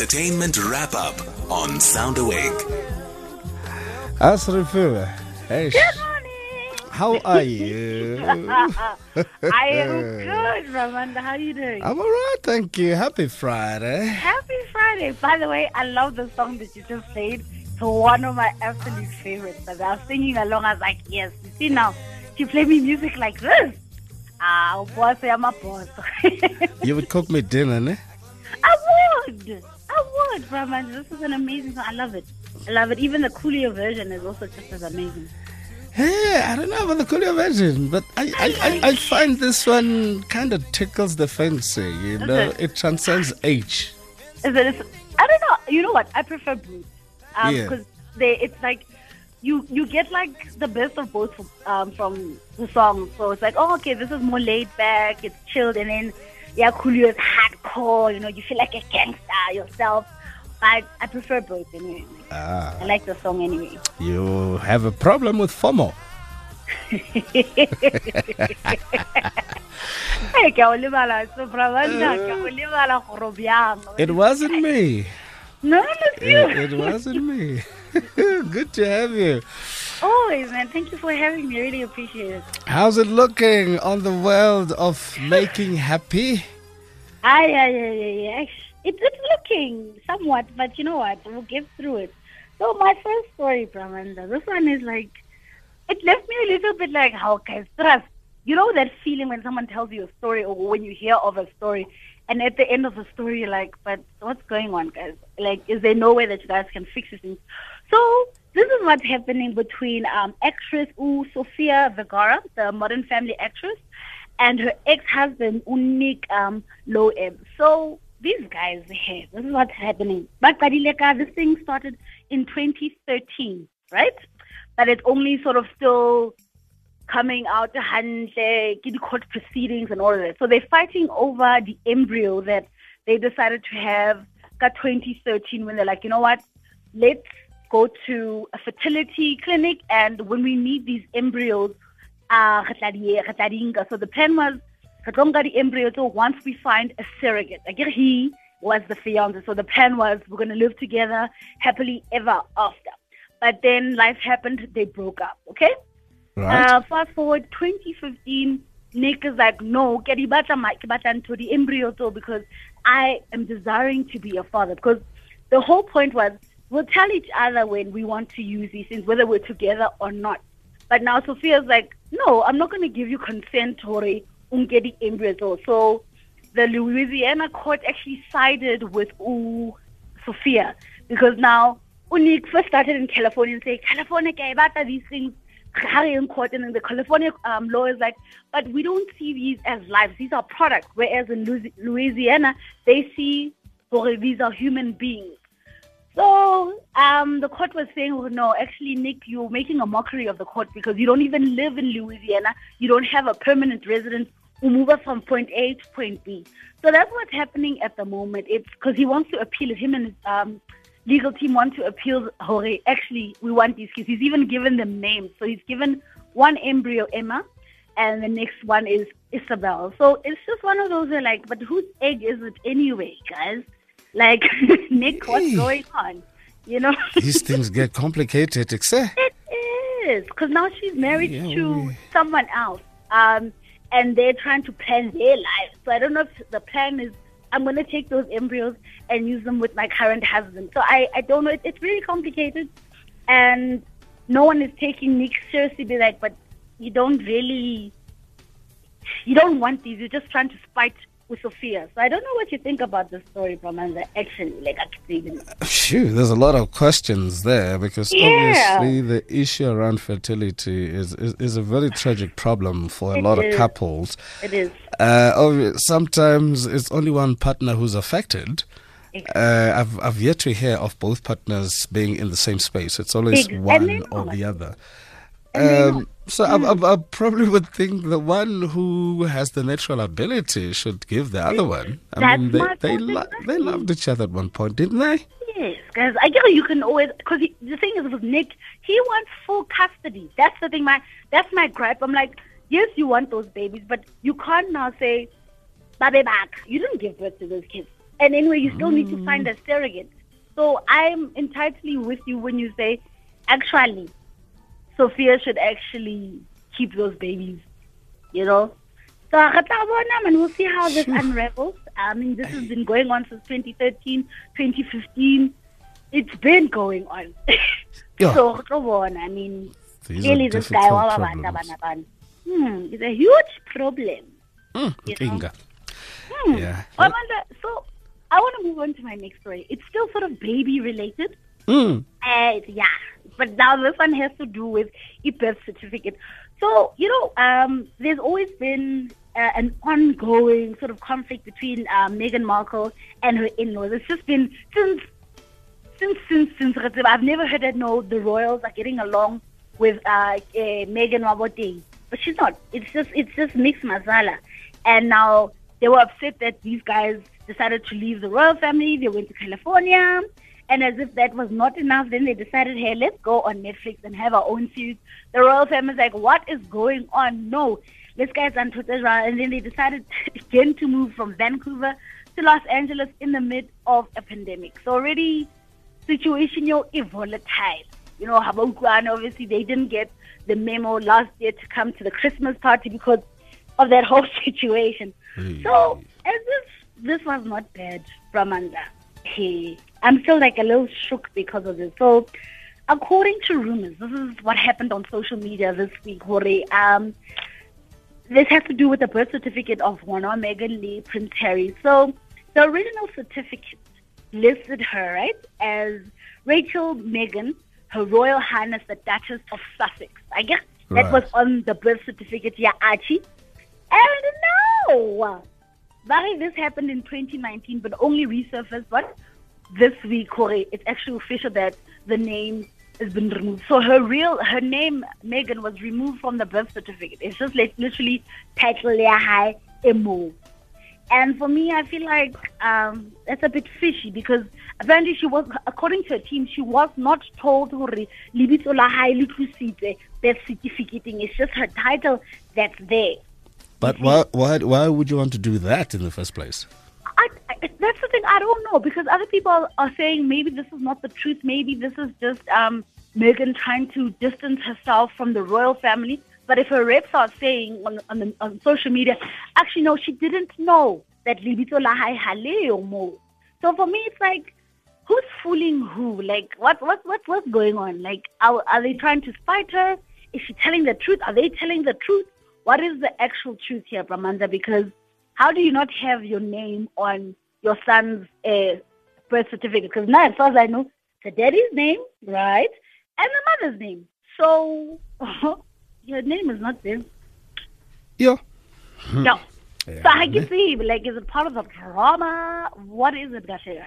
entertainment wrap up on Sound Awake. Asrifula, hey, Good morning. how are you? I am good, Ramanda. How are you doing? I'm alright, thank you. Happy Friday. Happy Friday. By the way, I love the song that you just played. It's one of my absolute favorites. But I was singing along. I was like, yes. You see now, if you play me music like this, ah, boss, I'm a boss. You would cook me dinner, ne? I would. I would, Ramanda. This is an amazing song. I love it. I love it. Even the Coolio version is also just as amazing. Hey, I don't know about the Coolio version, but I, I, I, I find this one kind of tickles the fancy, you know? it? It transcends age. Is it? It's, I don't know. You know what? I prefer Brute Yeah. because they. It's like you you get like the best of both um, from the song. So it's like, oh, okay, this is more laid back. It's chilled, and then yeah, Coolio is hardcore. You know, you feel like a gangster yourself. But I prefer both anyway. Ah, I like the song anyway. you have a problem with FOMO. Hey, ke a o lebala, so Bravanda, ke a o lebala gore bjang. It wasn't me. No, it's you. It, it wasn't me. Good to have you. Always, man. Thank you for having me. I really appreciate it. How's it looking on the world of making happy? Aye, aye, aye, aye, aye. It's, looking somewhat, but you know what? We'll get through it. So my first story, Pramanda, this one is like, it left me a little bit like, how can trust? You know that feeling when someone tells you a story or when you hear of a story and at the end of the story you're like, but what's going on, guys? Like, is there no way that you guys can fix this? Thing? So this is what's happening between um, actress U Sofia Vergara, the Modern Family actress, and her ex-husband Unik um, Loeb. So these guys here, this is what's happening. But Kadileka, this thing started in 2013, right? But it's only sort of still coming out the court proceedings and all of that. So they're fighting over the embryo that they decided to have got 2013 when they're like, you know what, let's go to a fertility clinic and when we need these embryos, uh, so the plan was re tlo nka the embryos so once we find a surrogate. Guess he was the fiance. So the plan was we're going to live together happily ever after. But then life happened, they broke up, okay? Right? Uh, fast forward 2015, Nick is like, no, ke di batla ke batla ntho di embryo tso because I am desiring to be a father. Because the whole point was we'll tell each other when we want to use these things, whether we're together or not. But now Sofia's like, no, I'm not going to give you consent or unke di embryo. So the Louisiana court actually sided with U Sofia because now Unik first started in California and saying, California, batla these things in court and then the California um, law is like, but we don't see these as lives. These are products. Whereas in Louisiana, they see oh, these are human beings. So um, the court was saying, oh, no, actually, Nick, you're making a mockery of the court because you don't even live in Louisiana. You don't have a permanent residence who move us from point A to point B. So that's what's happening at the moment. It's because he wants to appeal. Him and his um, legal team want to appeal. Hore, actually, we want these kids. He's even given them names. So he's given one embryo Emma, and the next one is Isabel. So it's just one of those where like, but whose egg is it anyway, guys? Like, Nick, what's going on? You know, These things get complicated, except. it is because now she's married Yeah, to someone else, um, and they're trying to plan their life. So I don't know if the plan is I'm going to take those embryos and use them with my current husband. So I, I don't know. It, it's really complicated, and no one is taking Nick seriously. Be like, but you don't really, you don't want these. You're just trying to spite Sofia. So I don't know what you think about the story, Brahman. Actually, like I keep Phew, there's a lot of questions there because Yeah. obviously the issue around fertility is, is, is a very tragic problem for a It lot is. of couples. it is. Uh, sometimes it's only one partner who's affected. Uh, I've, I've yet to hear of both partners being in the same space. It's always Ex- and one or the other. Um, so I, I, I probably would think the one who has the natural ability should give the other one. I That's mean, they they, lo- they loved each other at one point, didn't they? Yes, guys. I get you can always because the thing is with Nick, he wants full custody. That's the thing. My that's my gripe. I'm like, yes, you want those babies, but you can't now say, "Babe back." You didn't give birth to those kids. And anyway, you still need to find a surrogate. So I'm entirely with you when you say, actually, Sofia should actually keep those babies, you know. So and we'll see how this unravels. I mean, this has been going on since 2013, 2015. It's been going on. Yeah. so, I mean, These really this guy, difficult wa- wa- problems. banta bana bana. hmm, it's a huge problem. Mm, You know? Hmm. Yeah. Amanda, so I want to move on to my next story. It's still sort of baby related. Mm. Uh, yeah, but now this one has to do with a birth certificate. So you know, um, there's always been uh, an ongoing sort of conflict between uh, Meghan Markle and her in-laws. It's just been since since since since I've never heard that no the royals are getting along with uh, uh, Meghan Maboteng, but she's not. It's just it's just mixed masala, and now they were upset that these guys decided to leave the royal family. They went to California, and as if that was not enough, then they decided, hey, let's go on Netflix and have our own series. The royal family's like, what is going on? No, let's get on Twitter, and then they decided again to move from Vancouver to Los Angeles in the mid of a pandemic. So already situation yo is volatile. You know, Habaukuan, obviously they didn't get the memo last year to come to the Christmas party because of that whole situation. So as if this was not bad, Brahmanda, hey, I'm still like a little shook because of this. So according to rumors, this is what happened on social media this week, Hore. Um, this has to do with the birth certificate of Wana Meghan Lee Prince Harry. So the original certificate listed her, right, as Rachel Meghan, Her Royal Highness the Duchess of Sussex. I guess that was on the birth certificate, yeah, Archie. And no! Barry, this happened in 2019, but only resurfaced, but this week, Corey, it's actually official that the name has been removed. So her real, her name, Meghan, was removed from the birth certificate. It's just like literally title high emo. And for me, I feel like um, that's a bit fishy because apparently she was, according to her team, she was not told hore libitso la hae le tlositswe birth certificating. It's just her title that's there. But why, why, why would you want to do that in the first place? I, I, that's the thing. I don't know because other people are saying maybe this is not the truth. Maybe this is just um, Meghan trying to distance herself from the royal family. But if her reps are saying on on, the, on social media, actually no, she didn't know that Libito Lahai Haleo Mo. So for me, it's like, who's fooling who? Like, what what what what's going on? Like, are, are they trying to spite her? Is she telling the truth? Are they telling the truth? What is the actual truth here, Brahmanda? Because how do you not have your name on your son's uh, birth certificate? Because now, as far as I know, the daddy's name, right, and the mother's name. So your name is not there. Yeah. No. Yeah. So I can see, like, is it part of the drama? What is it, Gashe?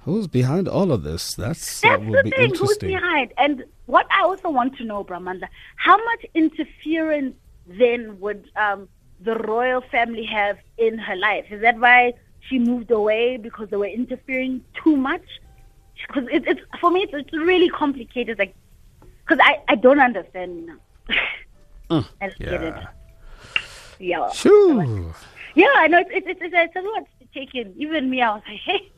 Who's behind all of this? That's that That's the be thing. Who's behind? And what I also want to know, Brahmanda, how much interference then would um, the royal family have in her life? Is that why she moved away because they were interfering too much? Because it, it's for me, it's, it's really complicated. Like, because I, I don't understand you know. I don't get it. Mm, Yeah. Yeah. Shoo. Yeah, I know. It's it's it's, it's a lot to take in. Even me, I was like, hey.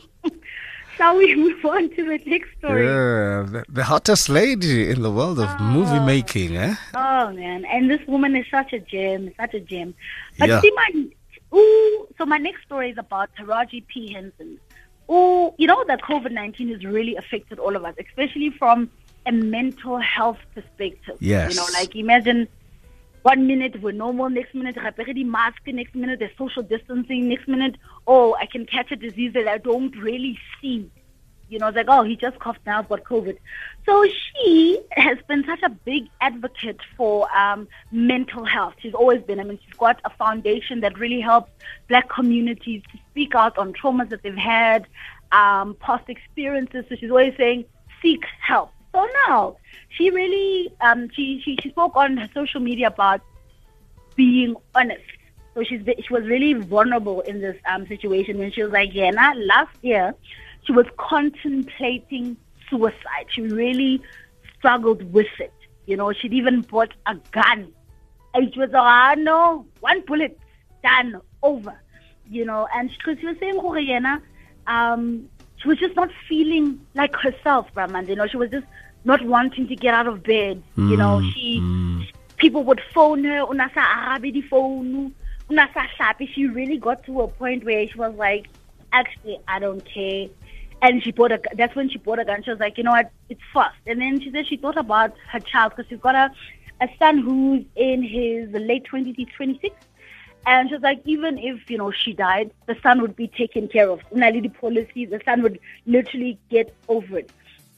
Shall we move on to the next story? Yeah, the, the hottest lady in the world of movie Ah. making, eh? Oh man, and this woman is such a gem, such a gem. But Yeah. see, my ooh, so my next story is about Taraji P Henson. Ooh, you know that COVID nineteen has really affected all of us, especially from a mental health perspective. Yes. you know, like imagine one minute we're normal, next minute the mask, next minute there's social distancing, next minute oh I can catch a disease that I don't really see. You know, it's like, oh, he just coughed now, I've got COVID. So she has been such a big advocate for um, mental health. She's always been. I mean, she's got a foundation that really helps black communities to speak out on traumas that they've had, um, past experiences. So she's always saying, seek help. So now, she really, um, she, she, she spoke on her social media about being honest. So she's she was really vulnerable in this um, situation when she was like, yeah, last year she was contemplating suicide. She really struggled with it. You know, she'd even bought a gun. And she was like, ah, no, one bullet, done. over, you know. And because she was saying, "Oh, yena, um, she was just not feeling like herself, Brahman. You know, she was just not wanting to get out of bed. You know, mm, she mm. people would phone her, unasa arabe di phone, unasa hlapi. She really got to a point where she was like, actually, I don't care. And she bought a. That's when she bought a gun. She was like, you know what, it's fast. And then she said she thought about her child because she's got a, a son who's in his late twenties, he's twenty six. And she was like, even if, you know, she died, the son would be taken care of. Unali the policy, the son would literally get over it.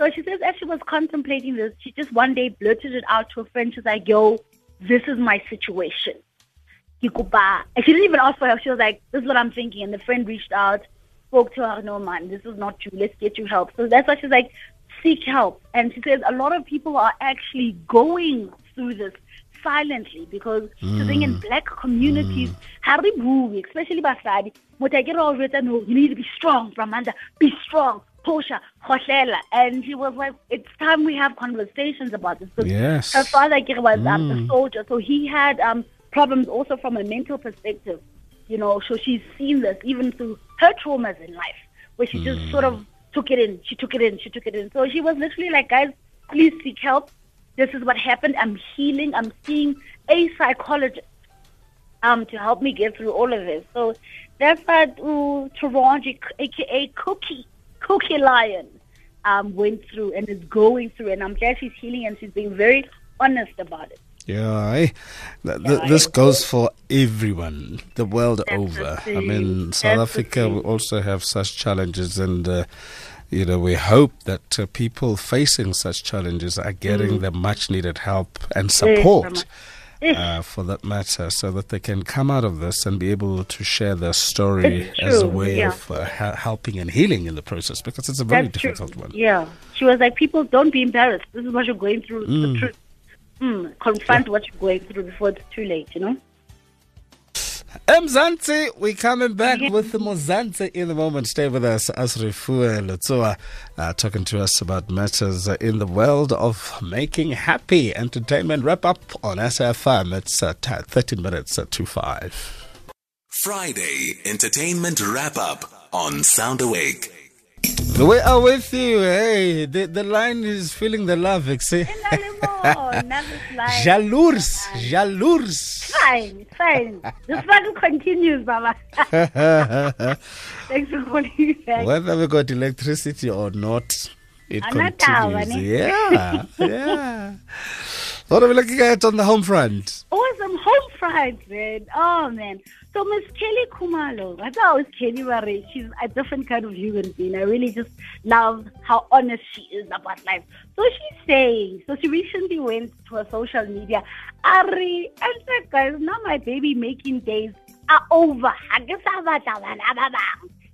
So she says as she was contemplating this, she just one day blurted it out to a friend. She's like, yo, this is my situation. Kikuba. And she didn't even ask for help. She was like, this is what I'm thinking. And the friend reached out, spoke to her, no man, this is not you. Let's get you help. So that's why she's like, seek help. And she says a lot of people are actually going through this silently because she's saying in black communities, mm. especially basadi, no, you need to be strong, Brahmanda, be strong. Portia, Khohlela. And she was like, it's time we have conversations about this. Because Yes. her father was um, a soldier, so he had um, problems also from a mental perspective. You know, so she's seen this even through her traumas in life, where she just sort of took it in, she took it in, she took it in. So she was literally like, guys, please seek help. This is what happened. I'm healing. I'm seeing a psychologist um, to help me get through all of this. So that's what uh, aka Cookie, Cookie Lyon, um, went through and is going through. And I'm glad she's healing and she's being very honest about it. Yeah, I, th- th- this goes for everyone the world That's over. I mean, South That's Africa we also have such challenges, and uh, you know, we hope that uh, people facing such challenges are getting Mm. the much needed help and support. Uh, for that matter, so that they can come out of this and be able to share their story as a way yeah. of uh, ha- helping and healing in the process, because it's a very That's true. difficult one. Yeah. She was like, people, don't be embarrassed. This is what you're going through. Mm. The truth. Mm, confront what you're going through before it's too late, you know? Mzansi, we're coming back with the Mzansi in the moment. Stay with us as Refuwe Letsooa uh, talking to us about matters uh, in the world of making happy. Entertainment wrap up on SFM. It's uh, t- 13 minutes uh, to 5. Friday Entertainment Wrap Up on Sound Awake. We are with you. Hey, the, the line is feeling the love, eh, Exi. Jalours, jalours. Fine, fine. The struggle continues, Baba. Thanks for calling back. Whether we got electricity or not, it continues. Yeah, yeah. What are we looking at on the home front? Oh, awesome home front, man. Oh, man. So Miss Kelly Khumalo, I thought it was Kelly Murray. She's a different kind of human being. I really just love how honest she is about life. So she's saying, so she recently went to her social media, Ari, and said, guys, now my baby making days are over.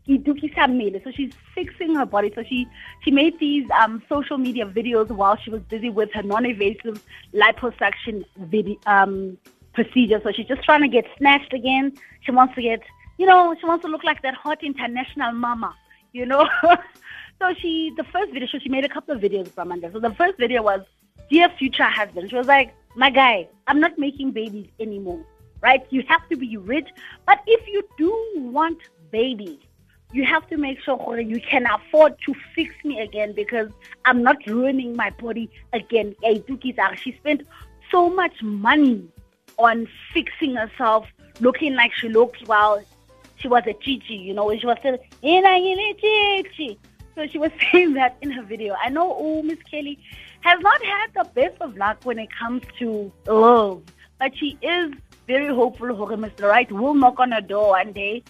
Ke itukisa mmele. So she's fixing her body. So she she made these um, social media videos while she was busy with her non-invasive liposuction video um, procedure. So she's just trying to get snatched again. She wants to get, you know, she wants to look like that hot international mama, you know. so she, the first video, so she made a couple of videos from Amanda. So the first video was, dear future husband. She was like, my guy, I'm not making babies anymore, right? You have to be rich, but if you do want babies, you have to make sure you can afford to fix me again because I'm not ruining my body again. She spent so much money on fixing herself, looking like she looked while she was a Gigi, you know, she was still, "Ina yile Gigi." So she was saying that in her video. I know oh, Miss Kelly has not had the best of luck when it comes to love, but she is very hopeful for Mr. Right will knock on her door one day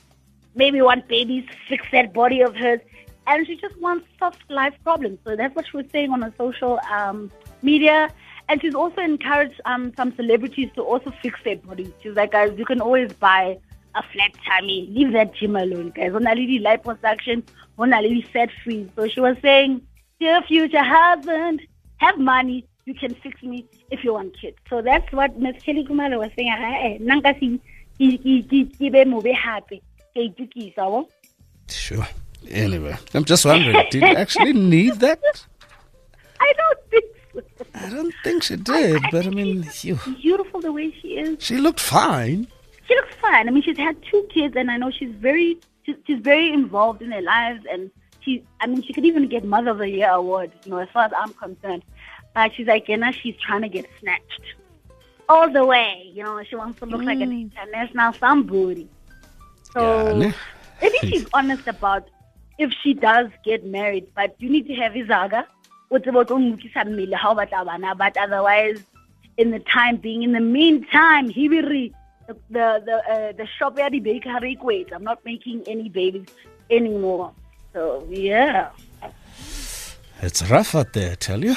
maybe want babies, fix that body of hers, and she just wants soft life problems. So that's what she was saying on her social um, media. And she's also encouraged um, some celebrities to also fix their bodies. She's like, guys, you can always buy a flat tummy. Leave that gym alone, guys. On a lady liposuction, on a lady fat free. So she was saying, dear future husband, have money. You can fix me if you want kids. So that's what Miss Kelly Khumalo was saying. "Ah, eh, nna nka se- ke- ke- ke- ke be mobe hape. Ke a itukisa, wa? Sure. Anyway, I'm just wondering, did you actually need that? I don't think. I don't think she did, but I mean, you, Beautiful the way she is. she looked fine. she looks fine. I mean, she's had two kids, and I know she's very she's, she's very involved in their lives, and she I mean, she could even get Mother of the Year award. You know, as far as I'm concerned. But she's like, you know, she's trying to get snatched all the way. You know, she wants to look like mm. an international somebody. So Yeah, maybe she's honest about if she does get married, but you need to have izaga. But otherwise, in the time being, in the meantime, he will the the the, uh, the shop where the bakery quit. I'm not making any babies anymore. So yeah, It's rough out there, I tell you.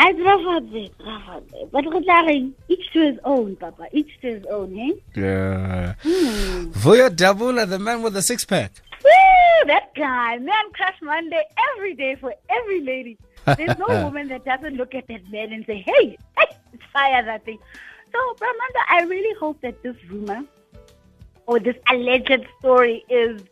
I rough out there, rough out there. But luck, each to his own, Papa. Each to his own, eh? Yeah. Hmm. Vuyo Dabula, the man with the six pack. Woo, that guy, man, crush Monday every day for every lady. There's no woman that doesn't look at that man and say, "Hey, hey, it's fire that thing." So, Brahmanda, I really hope that this rumor or this alleged story is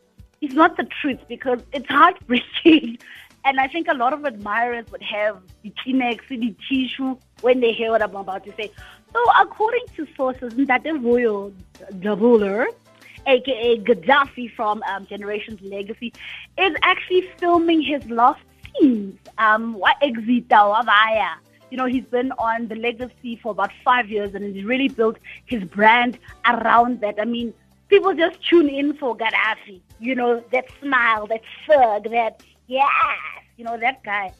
is not the truth because it's heartbreaking. And I think a lot of admirers would have the Kleenex, the tissue when they hear what I'm about to say. So, according to sources, Ndate Royal Dabula, aka Gaddafi from um, Generations Legacy, is actually filming his last scenes. Um, what exit Wavaya. You know, he's been on the legacy for about five years and he's really built his brand around that. I mean, people just tune in for Gaddafi. You know, that smile, that thug, that yes, you know, that guy.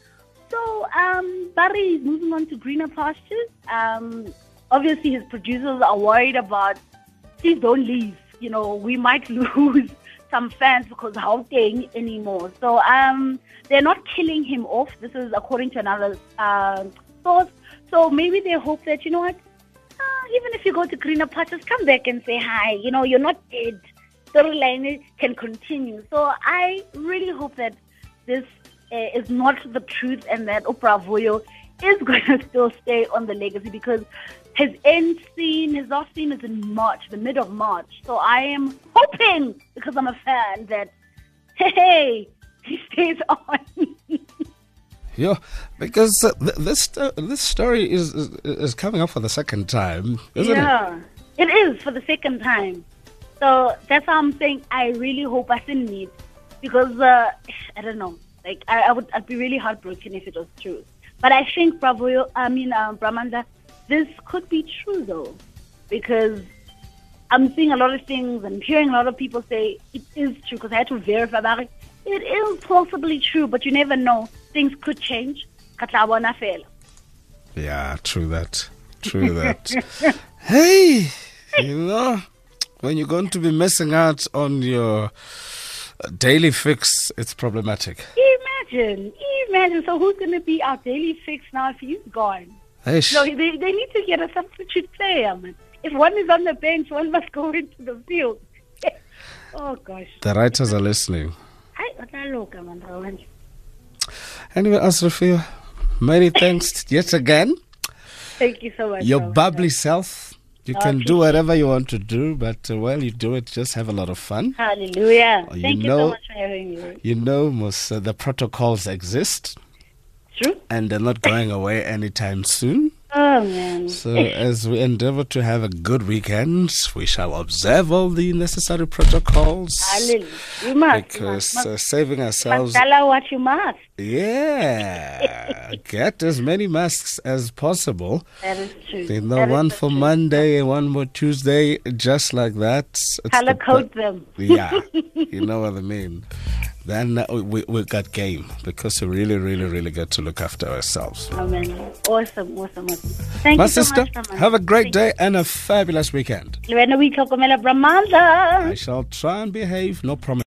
So, um, Barry is moving on to greener pastures. Um, obviously, his producers are worried about, please don't leave. You know, we might lose some fans because Gauteng anymore. So, um, they're not killing him off. This is according to another uh, source. So maybe they hope that, you know what, uh, even if you go to greener pastures, come back and say hi. You know, you're not dead. The storyline can continue. So I really hope that this uh, is not the truth and that Oprah Vuyo is going to still stay on the legacy because his end scene, his last scene is in March, the mid of March. So I am hoping, because I'm a fan, that, hey, he stays on. Yeah, because th- this this story is, is is coming up for the second time, isn't it? yeah, it is for the second time. So that's why I'm saying I really hope I didn't meet because uh, I don't know. Like I, I would, I'd be really heartbroken if it was true. But I think Bravo, I mean um, Brahmanda, this could be true though, because I'm seeing a lot of things and hearing a lot of people say it is true because I had to verify that it. It is possibly true, but you never know. Things could change. Yeah, true that. True that. hey, you know, when you're going to be missing out on your daily fix, it's problematic. Imagine, imagine. So who's going to be our daily fix now if he's gone? So they, they need to get a substitute player, man. If one is on the bench, one must go into the field. oh gosh. the writers are listening. I look, man. Rowan. Anyway, Asrafia, many thanks yet again. Thank you so much. Your Rowan. bubbly self. You can do whatever you want to do, but uh, while you do it, just have a lot of fun. Hallelujah. You Thank you, know- so much for having me. You know, most uh, the protocols exist, True. and they're not going away anytime soon. Oh man. So, as we endeavor to have a good weekend, we shall observe all the necessary protocols. Hallelujah. You must. Because you must, uh, saving ourselves, must tell her what you must. yeah, get as many masks as possible. That is true. You know, That one for true. Monday and one for Tuesday, just like that. It's Color the code them. yeah, you know what I mean. Then uh, we we got game because we really, really, really get to look after ourselves. Man. Awesome, awesome, awesome. Thank My you so sister, much, Brahman. have a great Thank day and a fabulous weekend. you. Lwena o itlhokomela Brahmanda. I shall try and behave, no promise.